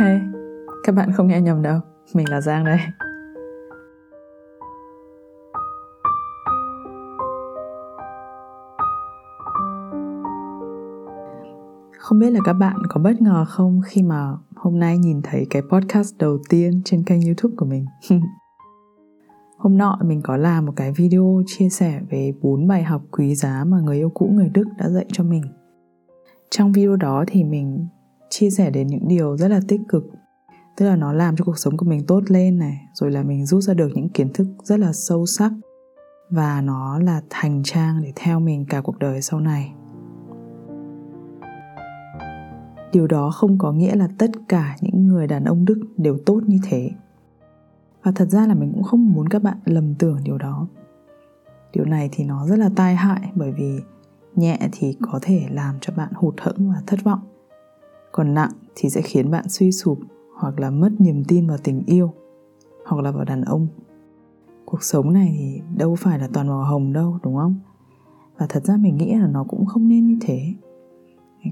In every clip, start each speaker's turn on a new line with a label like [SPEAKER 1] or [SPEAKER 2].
[SPEAKER 1] Hey, các bạn không nghe nhầm đâu, mình là Giang đây. Không biết là các bạn có bất ngờ không khi mà hôm nay nhìn thấy cái podcast đầu tiên trên kênh YouTube của mình. Hôm nọ mình có làm một cái video chia sẻ về bốn bài học quý giá mà người yêu cũ người Đức đã dạy cho mình. Trong video đó thì mình chia sẻ đến những điều rất là tích cực. Tức là nó làm cho cuộc sống của mình tốt lên này, rồi là mình rút ra được những kiến thức rất là sâu sắc. Và nó là thành trang để theo mình cả cuộc đời sau này. Điều đó không có nghĩa là tất cả những người đàn ông đức đều tốt như thế. Và thật ra là mình cũng không muốn các bạn lầm tưởng điều đó. Điều này thì nó rất là tai hại bởi vì nhẹ thì có thể làm cho bạn hụt hẫng và thất vọng còn nặng thì sẽ khiến bạn suy sụp hoặc là mất niềm tin vào tình yêu hoặc là vào đàn ông. Cuộc sống này thì đâu phải là toàn màu hồng đâu, đúng không? Và thật ra mình nghĩ là nó cũng không nên như thế.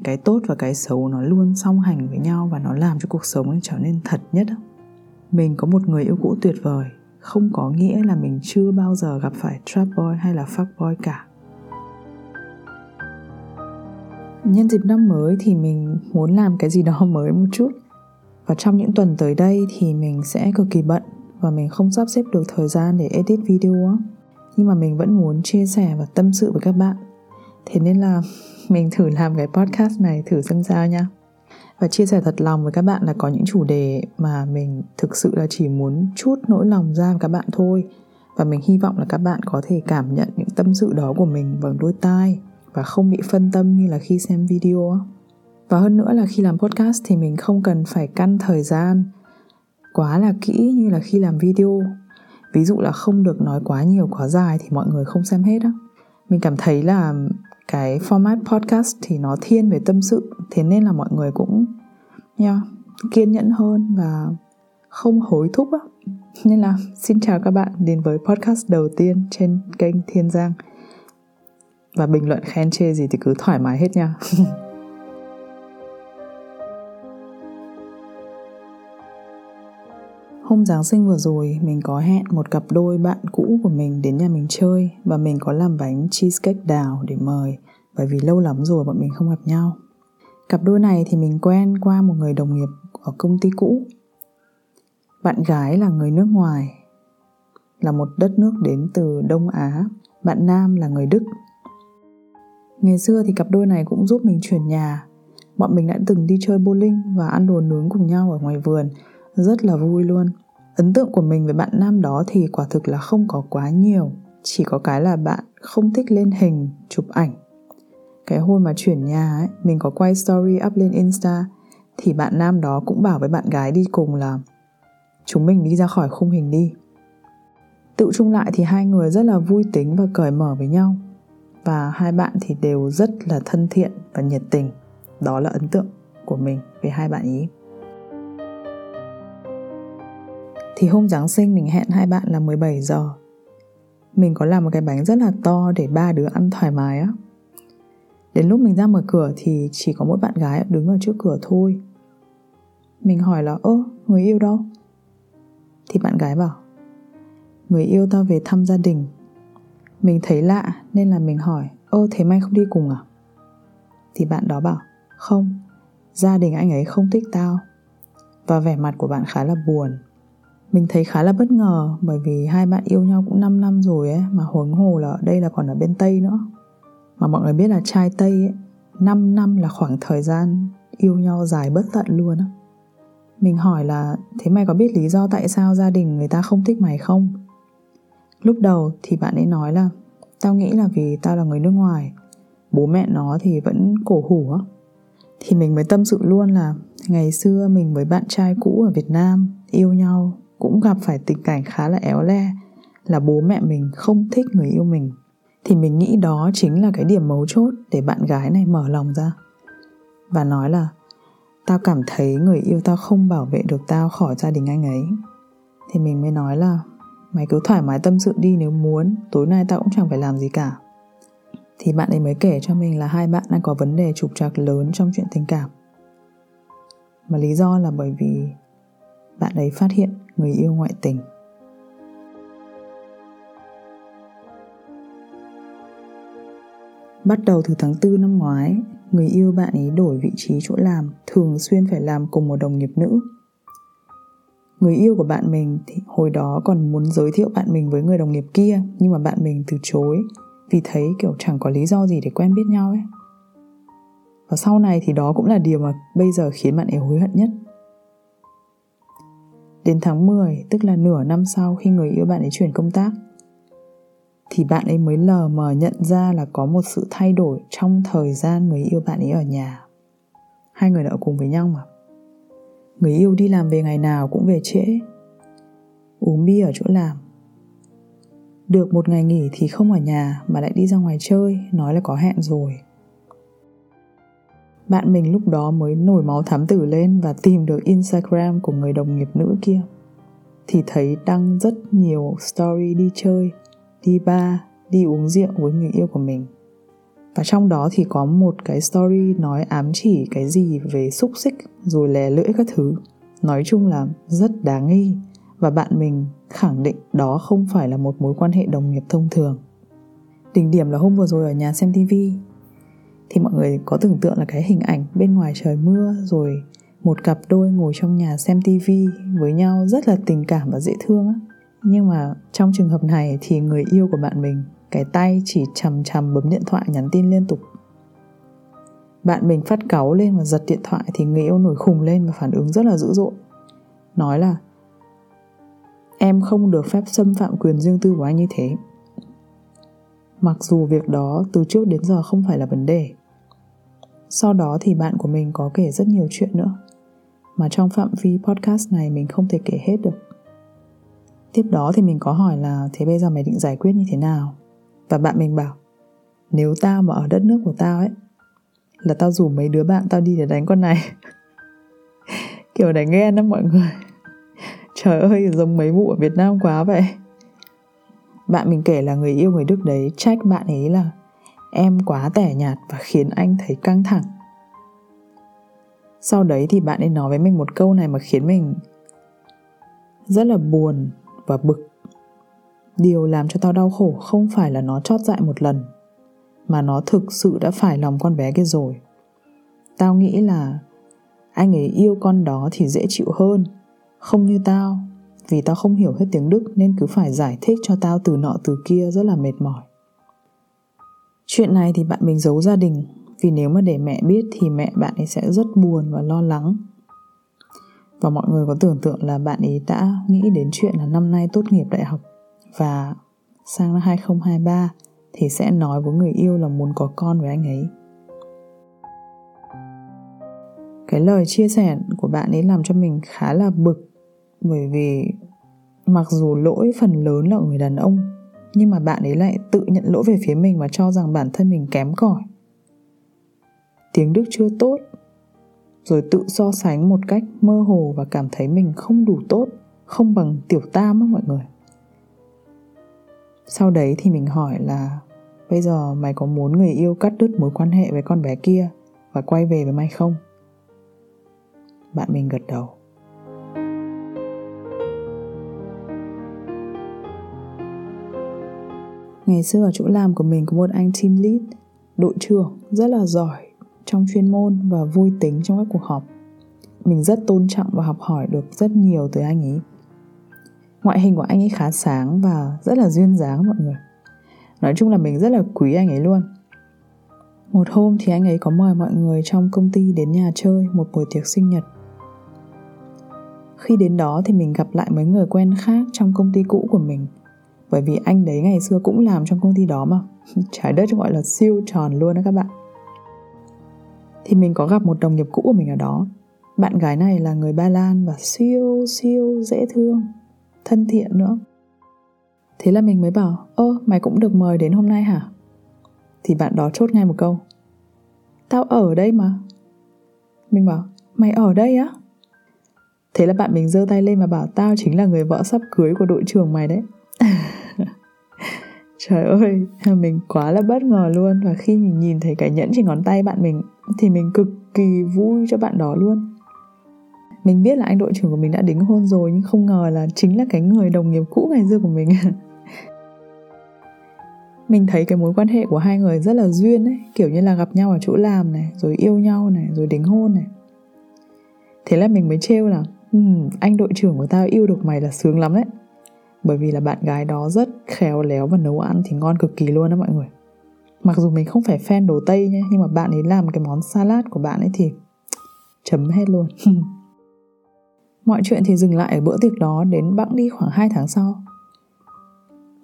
[SPEAKER 1] Cái tốt và cái xấu nó luôn song hành với nhau và nó làm cho cuộc sống trở nên thật nhất mình có một người yêu cũ tuyệt vời, không có nghĩa là mình chưa bao giờ gặp phải trap boy hay là fuck boy cả. Nhân dịp năm mới thì mình muốn làm cái gì đó mới một chút. Và trong những tuần tới đây thì mình sẽ cực kỳ bận và mình không sắp xếp được thời gian để edit video nhưng mà mình vẫn muốn chia sẻ và tâm sự với các bạn. Thế nên là mình thử làm cái podcast này thử xem sao nha. Và chia sẻ thật lòng với các bạn là có những chủ đề mà mình thực sự là chỉ muốn chút nỗi lòng ra với các bạn thôi. Và mình hy vọng là các bạn có thể cảm nhận những tâm sự đó của mình bằng đôi tai và không bị phân tâm như là khi xem video và hơn nữa là khi làm podcast thì mình không cần phải căn thời gian quá là kỹ như là khi làm video. Ví dụ là không được nói quá nhiều quá dài thì mọi người không xem hết á. Mình cảm thấy là cái format podcast thì nó thiên về tâm sự thế nên là mọi người cũng yeah, kiên nhẫn hơn và không hối thúc á. Nên là xin chào các bạn đến với podcast đầu tiên trên kênh Thiên Giang và bình luận khen chê gì thì cứ thoải mái hết nha Hôm Giáng sinh vừa rồi, mình có hẹn một cặp đôi bạn cũ của mình đến nhà mình chơi và mình có làm bánh cheesecake đào để mời bởi vì lâu lắm rồi bọn mình không gặp nhau. Cặp đôi này thì mình quen qua một người đồng nghiệp ở công ty cũ. Bạn gái là người nước ngoài, là một đất nước đến từ Đông Á, bạn nam là người Đức. Ngày xưa thì cặp đôi này cũng giúp mình chuyển nhà. Bọn mình đã từng đi chơi bowling và ăn đồ nướng cùng nhau ở ngoài vườn. Rất là vui luôn. Ấn tượng của mình về bạn nam đó thì quả thực là không có quá nhiều. Chỉ có cái là bạn không thích lên hình, chụp ảnh. Cái hôm mà chuyển nhà ấy, mình có quay story up lên insta, thì bạn nam đó cũng bảo với bạn gái đi cùng là, chúng mình đi ra khỏi khung hình đi. Tự chung lại thì hai người rất là vui tính và cởi mở với nhau và hai bạn thì đều rất là thân thiện và nhiệt tình. Đó là ấn tượng của mình về hai bạn ý. Thì hôm Giáng sinh mình hẹn hai bạn là 17 giờ. Mình có làm một cái bánh rất là to để ba đứa ăn thoải mái á. Đến lúc mình ra mở cửa thì chỉ có mỗi bạn gái đứng ở trước cửa thôi. Mình hỏi là, ơ, người yêu đâu? Thì bạn gái bảo, Người yêu tao về thăm gia đình. Mình thấy lạ nên là mình hỏi Ơ thế mày không đi cùng à Thì bạn đó bảo Không Gia đình anh ấy không thích tao Và vẻ mặt của bạn khá là buồn mình thấy khá là bất ngờ bởi vì hai bạn yêu nhau cũng 5 năm rồi ấy mà huống hồ là ở đây là còn ở bên Tây nữa. Mà mọi người biết là trai Tây ấy, 5 năm là khoảng thời gian yêu nhau dài bất tận luôn á. Mình hỏi là thế mày có biết lý do tại sao gia đình người ta không thích mày không? Lúc đầu thì bạn ấy nói là Tao nghĩ là vì tao là người nước ngoài, Bố mẹ nó thì vẫn cổ hủ á. Thì mình mới tâm sự luôn là Ngày xưa mình với bạn trai cũ ở Việt Nam Yêu nhau cũng gặp phải tình cảnh khá là éo le, là bố mẹ mình không thích người yêu mình. Thì mình nghĩ đó chính là cái điểm mấu chốt để bạn gái này mở lòng ra. Và nói là, tao cảm thấy người yêu tao không bảo vệ được tao khỏi gia đình anh ấy. Thì mình mới nói là mày cứ thoải mái tâm sự đi nếu muốn tối nay tao cũng chẳng phải làm gì cả thì bạn ấy mới kể cho mình là hai bạn đang có vấn đề trục trặc lớn trong chuyện tình cảm Mà lý do là bởi vì bạn ấy phát hiện người yêu ngoại tình. Bắt đầu từ tháng 4 năm ngoái, người yêu bạn ấy đổi vị trí chỗ làm, thường xuyên phải làm cùng một đồng nghiệp nữ. Người yêu của bạn mình thì hồi đó còn muốn giới thiệu bạn mình với người đồng nghiệp kia, nhưng mà bạn mình từ chối vì thấy kiểu chẳng có lý do gì để quen biết nhau ấy. Và sau này thì đó cũng là điều mà bây giờ khiến bạn ấy hối hận nhất. Đến tháng 10, tức là nửa năm sau khi người yêu bạn ấy chuyển công tác, thì bạn ấy mới lờ mờ nhận ra là có một sự thay đổi trong thời gian người yêu bạn ấy ở nhà. Hai người đã ở cùng với nhau mà. Người yêu đi làm về ngày nào cũng về trễ, uống bia ở chỗ làm. Được một ngày nghỉ thì không ở nhà mà lại đi ra ngoài chơi, nói là có hẹn rồi. Bạn mình lúc đó mới nổi máu thám tử lên và tìm được Instagram của người đồng nghiệp nữ kia. Thì thấy đăng rất nhiều story đi chơi, đi bar, đi uống rượu với người yêu của mình. Và trong đó thì có một cái story nói ám chỉ cái gì về xúc xích, rồi lè lưỡi các thứ. Nói chung là rất đáng nghi và bạn mình khẳng định đó không phải là một mối quan hệ đồng nghiệp thông thường. Đỉnh điểm là hôm vừa rồi ở nhà xem tivi thì mọi người có tưởng tượng là cái hình ảnh bên ngoài trời mưa, rồi một cặp đôi ngồi trong nhà xem tivi với nhau rất là tình cảm và dễ thương á nhưng mà trong trường hợp này thì người yêu của bạn mình cái tay chỉ chầm chầm bấm điện thoại, nhắn tin liên tục. Bạn mình phát cáu lên và giật điện thoại thì người yêu nổi khùng lên và phản ứng rất là dữ dội. Nói là, em không được phép xâm phạm quyền riêng tư của anh như thế. Mặc dù việc đó từ trước đến giờ không phải là vấn đề. Sau đó thì bạn của mình có kể rất nhiều chuyện nữa, mà trong phạm vi podcast này mình không thể kể hết được. Tiếp đó thì mình có hỏi là, thế bây giờ mày định giải quyết như thế nào? Và bạn mình bảo, nếu tao mà ở đất nước của tao ấy, là tao rủ mấy đứa bạn tao đi để đánh con này. Kiểu đánh ghen đó mọi người. Trời ơi, giống mấy vụ ở việt nam quá vậy. Bạn mình kể là người yêu người đức đấy trách bạn ấy là, em quá tẻ nhạt và khiến anh thấy căng thẳng. Sau đấy thì bạn ấy nói với mình một câu này mà khiến mình rất là buồn và bực điều làm cho tao đau khổ không phải là nó chót dại một lần, mà nó thực sự đã phải lòng con bé kia rồi. Tao nghĩ là anh ấy yêu con đó thì dễ chịu hơn, không như tao. Vì tao không hiểu hết tiếng đức nên cứ phải giải thích cho tao từ nọ từ kia rất là mệt mỏi. Chuyện này thì bạn mình giấu gia đình, vì nếu mà để mẹ biết thì mẹ bạn ấy sẽ rất buồn và lo lắng. Và mọi người có tưởng tượng là bạn ấy đã nghĩ đến chuyện là năm nay tốt nghiệp đại học và sang năm 2023 thì sẽ nói với người yêu là muốn có con với anh ấy. Cái lời chia sẻ của bạn ấy làm cho mình khá là bực bởi vì mặc dù lỗi phần lớn là người đàn ông nhưng mà bạn ấy lại tự nhận lỗi về phía mình và cho rằng bản thân mình kém cỏi. Tiếng Đức chưa tốt rồi tự so sánh một cách mơ hồ và cảm thấy mình không đủ tốt, không bằng tiểu tam á mọi người. Sau đấy thì mình hỏi là bây giờ mày có muốn người yêu cắt đứt mối quan hệ với con bé kia và quay về với mày không? Bạn mình gật đầu. Ngày xưa ở chỗ làm của mình có một anh team lead, đội trưởng rất là giỏi trong chuyên môn và vui tính trong các cuộc họp. Mình rất tôn trọng và học hỏi được rất nhiều từ anh ấy. Ngoại hình của anh ấy khá sáng và rất là duyên dáng mọi người. Nói chung là mình rất là quý anh ấy luôn. Một hôm thì anh ấy có mời mọi người trong công ty đến nhà chơi một buổi tiệc sinh nhật. Khi đến đó thì mình gặp lại mấy người quen khác trong công ty cũ của mình bởi vì anh đấy ngày xưa cũng làm trong công ty đó mà trái đất gọi là siêu tròn luôn đó các bạn thì mình có gặp một đồng nghiệp cũ của mình ở đó bạn gái này là người ba lan và siêu siêu dễ thương thân thiện nữa. Thế là mình mới bảo ơ mày cũng được mời đến hôm nay hả? Thì bạn đó chốt ngay một câu tao ở đây mà. Mình bảo mày ở đây á? Thế là bạn mình giơ tay lên và bảo tao chính là người vợ sắp cưới của đội trưởng mày đấy. Trời ơi, mình quá là bất ngờ luôn. Và khi mình nhìn thấy cái nhẫn trên ngón tay bạn mình Thì mình cực kỳ vui cho bạn đó luôn mình biết là anh đội trưởng của mình đã đính hôn rồi nhưng không ngờ là chính là cái người đồng nghiệp cũ ngày xưa của mình. Mình thấy cái mối quan hệ của hai người rất là duyên ấy kiểu như là gặp nhau ở chỗ làm này rồi yêu nhau này rồi đính hôn này. Thế là mình mới trêu là um, anh đội trưởng của tao yêu được mày là sướng lắm đấy. Bởi vì là bạn gái đó rất khéo léo và nấu ăn thì ngon cực kỳ luôn đó mọi người. Mặc dù mình không phải fan đồ tây nhé nhưng mà bạn ấy làm cái món salad của bạn ấy thì chấm hết luôn. mọi chuyện thì dừng lại ở bữa tiệc đó đến bẵng đi khoảng 2 tháng sau.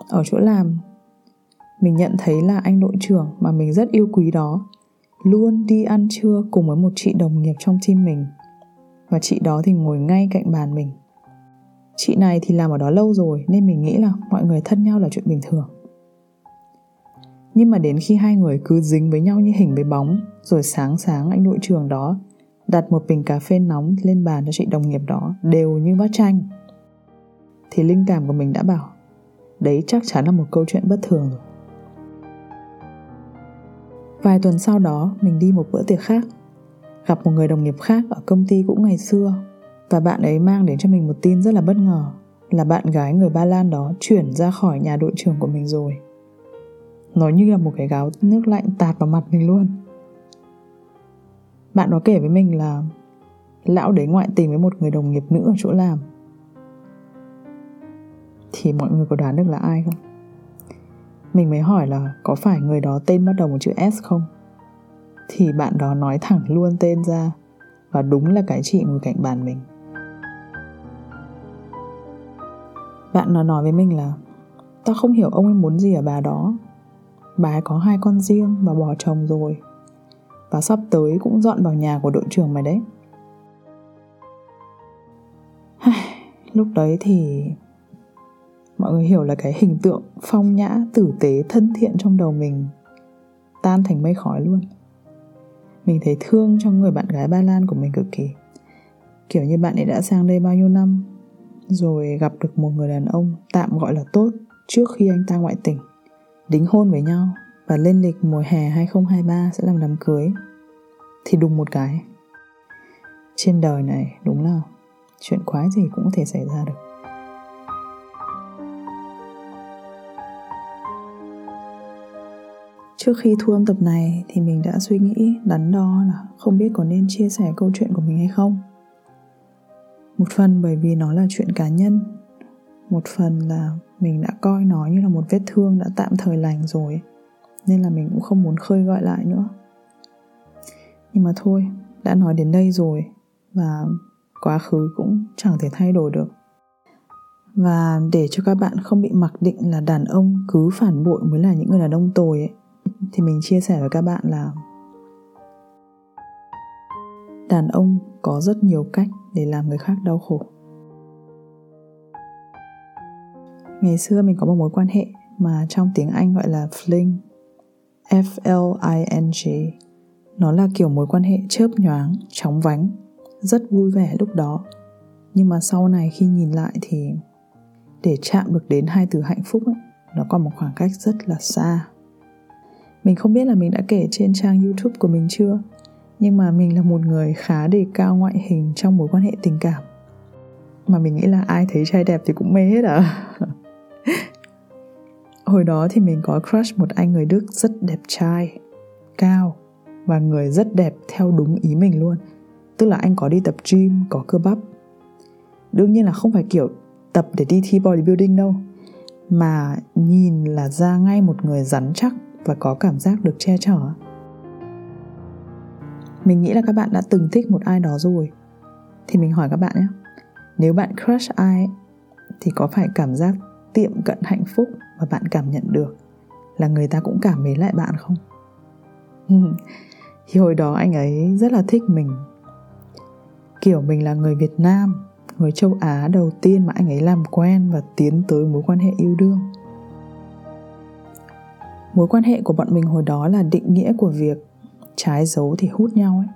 [SPEAKER 1] Ở chỗ làm, mình nhận thấy là anh đội trưởng mà mình rất yêu quý đó luôn đi ăn trưa cùng với một chị đồng nghiệp trong team mình. Và chị đó thì ngồi ngay cạnh bàn mình. Chị này thì làm ở đó lâu rồi nên mình nghĩ là mọi người thân nhau là chuyện bình thường. Nhưng mà đến khi hai người cứ dính với nhau như hình với bóng, rồi sáng sáng anh đội trưởng đó đặt một bình cà phê nóng lên bàn cho chị đồng nghiệp đó, đều như bát chanh thì linh cảm của mình đã bảo, đấy chắc chắn là một câu chuyện bất thường rồi vài tuần sau đó, mình đi một bữa tiệc khác, gặp một người đồng nghiệp khác ở công ty cũng ngày xưa, và bạn ấy mang đến cho mình một tin rất là bất ngờ, là bạn gái người Ba Lan đó chuyển ra khỏi nhà đội trưởng của mình rồi. Nó như là một cái gáo nước lạnh tạt vào mặt mình luôn. Bạn đó kể với mình là lão đấy ngoại tình với một người đồng nghiệp nữ ở chỗ làm. Thì mọi người có đoán được là ai không? Mình mới hỏi là có phải người đó tên bắt đầu một chữ S không? Thì bạn đó nói thẳng luôn tên ra Và đúng là cái chị ngồi cạnh bàn mình Bạn nó nói với mình là, Tao không hiểu ông ấy muốn gì ở bà đó Bà ấy có hai con riêng và bỏ chồng rồi và sắp tới cũng dọn vào nhà của đội trưởng mày đấy. Lúc đấy thì Mọi người hiểu là cái hình tượng phong nhã, tử tế, thân thiện trong đầu mình Tan thành mây khói luôn. Mình thấy thương cho người bạn gái Ba Lan của mình cực kỳ. Kiểu như bạn ấy đã sang đây bao nhiêu năm rồi gặp được một người đàn ông tạm gọi là tốt trước khi anh ta ngoại tình đính hôn với nhau và lên lịch mùa hè 2023 sẽ làm đám cưới. Thì đùng một cái. Trên đời này, đúng là chuyện quái gì cũng có thể xảy ra được. Trước khi thu âm tập này thì mình đã suy nghĩ, đắn đo là không biết có nên chia sẻ câu chuyện của mình hay không. Một phần bởi vì nó là chuyện cá nhân. Một phần là mình đã coi nó như là một vết thương đã tạm thời lành rồi nên là mình cũng không muốn khơi gọi lại nữa. Nhưng mà thôi đã nói đến đây rồi và quá khứ cũng chẳng thể thay đổi được. Và để cho các bạn không bị mặc định là đàn ông cứ phản bội mới là những người đàn ông tồi ấy, thì mình chia sẻ với các bạn là đàn ông có rất nhiều cách để làm người khác đau khổ. Ngày xưa mình có một mối quan hệ mà trong tiếng anh gọi là fling f l i n g. Nó là kiểu mối quan hệ chớp nhoáng chóng vánh rất vui vẻ lúc đó. Nhưng mà sau này khi nhìn lại thì để chạm được đến hai từ hạnh phúc ấy, nó còn một khoảng cách rất là xa. Mình không biết là mình đã kể trên trang youtube của mình chưa nhưng mà mình là một người khá đề cao ngoại hình trong mối quan hệ tình cảm. Mà mình nghĩ là ai thấy trai đẹp thì cũng mê hết à? hồi đó thì mình có crush một anh người đức rất đẹp trai, cao và người rất đẹp theo đúng ý mình luôn. Tức là anh có đi tập gym, có cơ bắp. Đương nhiên là không phải kiểu tập để đi thi bodybuilding đâu, mà nhìn là ra ngay một người rắn chắc và có cảm giác được che chở. Mình nghĩ là các bạn đã từng thích một ai đó rồi. Thì mình hỏi các bạn nhé. Nếu bạn crush ai thì có phải cảm giác tiệm cận hạnh phúc mà bạn cảm nhận được, là người ta cũng cảm mến lại bạn không? Thì hồi đó anh ấy rất là thích mình. Kiểu mình là người việt nam, người châu á đầu tiên mà anh ấy làm quen và tiến tới mối quan hệ yêu đương. Mối quan hệ của bọn mình hồi đó là định nghĩa của việc trái dấu thì hút nhau ấy.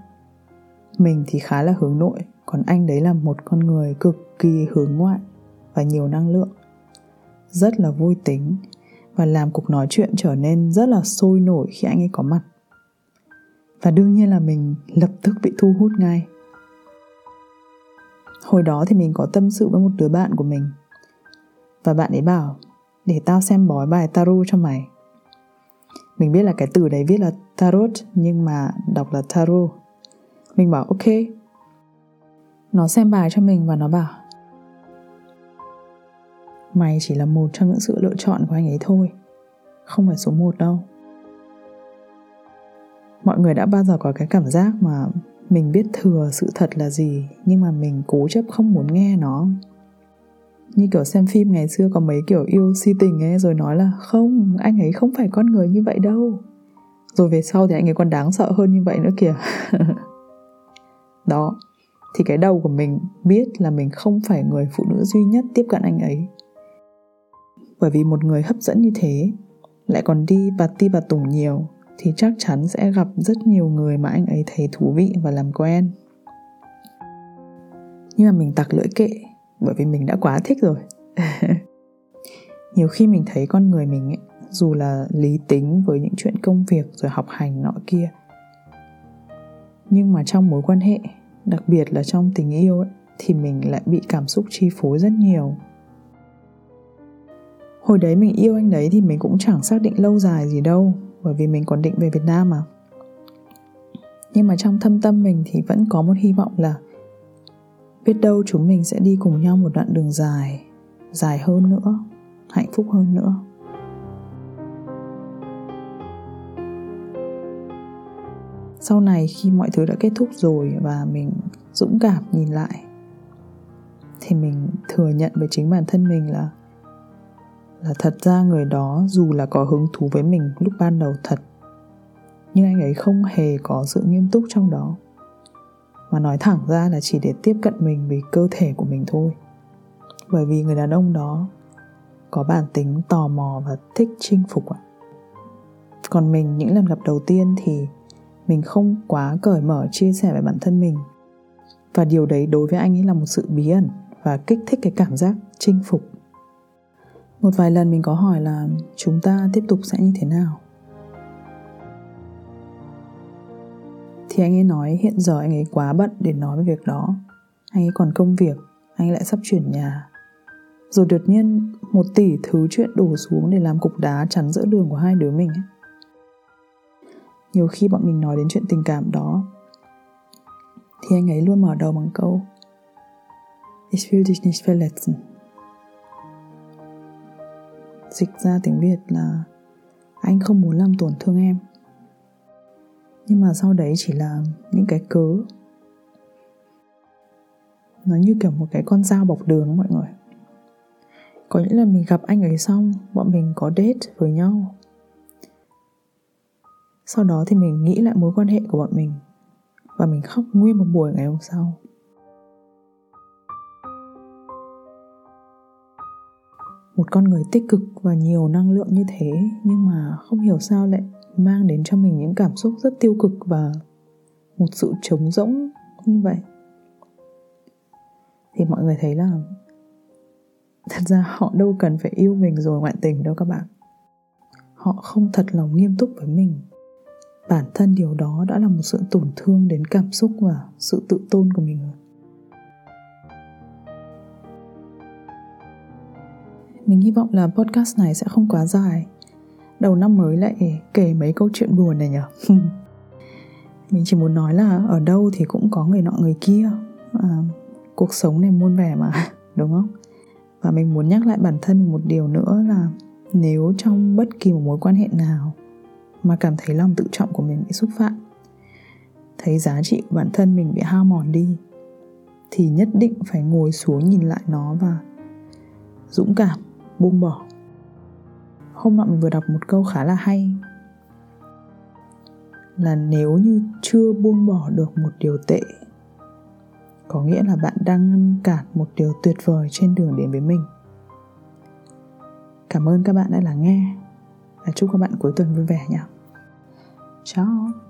[SPEAKER 1] Mình thì khá là hướng nội, còn anh đấy là một con người cực kỳ hướng ngoại và nhiều năng lượng rất là vui tính và làm cuộc nói chuyện trở nên rất là sôi nổi khi anh ấy có mặt. Và đương nhiên là mình lập tức bị thu hút ngay. Hồi đó thì mình có tâm sự với một đứa bạn của mình. Và bạn ấy bảo, để tao xem bói bài tarot cho mày. Mình biết là cái từ đấy viết là tarot, nhưng mà đọc là tarot. Mình bảo, ok. Nó xem bài cho mình và nó bảo mày chỉ là một trong những sự lựa chọn của anh ấy thôi, không phải số một đâu. Mọi người đã bao giờ có cái cảm giác mà mình biết thừa sự thật là gì, nhưng mà mình cố chấp không muốn nghe nó? Như kiểu xem phim ngày xưa có mấy kiểu yêu si tình ấy, rồi nói là không, anh ấy không phải con người như vậy đâu. Rồi về sau thì anh ấy còn đáng sợ hơn như vậy nữa kìa. Đó, thì cái đầu của mình biết là mình không phải người phụ nữ duy nhất tiếp cận anh ấy bởi vì một người hấp dẫn như thế. Lại còn đi bà ti bà tùng nhiều thì chắc chắn sẽ gặp rất nhiều người mà anh ấy thấy thú vị và làm quen. Nhưng mà mình tặc lưỡi kệ bởi vì mình đã quá thích rồi. Nhiều khi mình thấy con người mình ấy, dù là lý tính với những chuyện công việc rồi học hành nọ kia nhưng mà trong mối quan hệ đặc biệt là trong tình yêu ấy, thì mình lại bị cảm xúc chi phối rất nhiều hồi đấy mình yêu anh đấy thì mình cũng chẳng xác định lâu dài gì đâu, bởi vì mình còn định về Việt Nam mà. Nhưng mà trong thâm tâm mình thì vẫn có một hy vọng là biết đâu chúng mình sẽ đi cùng nhau một đoạn đường dài dài hơn nữa, hạnh phúc hơn nữa. Sau này khi mọi thứ đã kết thúc rồi và mình dũng cảm nhìn lại, thì mình thừa nhận với chính bản thân mình là là thật ra người đó dù là có hứng thú với mình lúc ban đầu thật, nhưng anh ấy không hề có sự nghiêm túc trong đó. Mà nói thẳng ra là chỉ để tiếp cận mình vì cơ thể của mình thôi. Bởi vì người đàn ông đó có bản tính tò mò và thích chinh phục ạ. Còn mình, những lần gặp đầu tiên thì mình không quá cởi mở chia sẻ về bản thân mình. Và điều đấy đối với anh ấy là một sự bí ẩn và kích thích cái cảm giác chinh phục một vài lần mình có hỏi là chúng ta tiếp tục sẽ như thế nào? Thì anh ấy nói, hiện giờ anh ấy quá bận để nói về việc đó. Anh ấy còn công việc, anh ấy lại sắp chuyển nhà. Rồi đột nhiên, một tỷ thứ chuyện đổ xuống để làm cục đá chắn giữa đường của hai đứa mình ấy. nhiều khi bọn mình nói đến chuyện tình cảm đó, thì anh ấy luôn mở đầu bằng câu, Ich will dich nicht verletzen dịch ra tiếng Việt là anh không muốn làm tổn thương em. Nhưng mà sau đấy chỉ là những cái cớ. Nó như kiểu một cái con dao bọc đường mọi người. Có những lần mình gặp anh ấy xong, bọn mình có date với nhau. Sau đó thì mình nghĩ lại mối quan hệ của bọn mình. Và mình khóc nguyên một buổi ngày hôm sau. Một con người tích cực và nhiều năng lượng như thế, nhưng mà không hiểu sao lại mang đến cho mình những cảm xúc rất tiêu cực và một sự trống rỗng như vậy. Thì mọi người thấy là thật ra họ đâu cần phải yêu mình rồi ngoại tình đâu các bạn. Họ không thật lòng nghiêm túc với mình. Bản thân điều đó đã là một sự tổn thương đến cảm xúc và sự tự tôn của mình rồi. Mình hy vọng là podcast này sẽ không quá dài. Đầu năm mới lại kể mấy câu chuyện buồn này nhở? Mình chỉ muốn nói là ở đâu thì cũng có người nọ người kia. À, Cuộc sống này muôn vẻ mà, đúng không? Và mình muốn nhắc lại bản thân mình một điều nữa là Nếu trong bất kỳ một mối quan hệ nào Mà cảm thấy lòng tự trọng của mình bị xúc phạm Thấy giá trị của bản thân mình bị hao mòn đi Thì nhất định phải ngồi xuống nhìn lại nó và dũng cảm buông bỏ. Hôm nọ mình vừa đọc một câu khá là hay. Là nếu như chưa buông bỏ được một điều tệ, có nghĩa là bạn đang ngăn cản một điều tuyệt vời trên đường đến với mình. Cảm ơn các bạn đã lắng nghe và chúc các bạn cuối tuần vui vẻ nhé. Ciao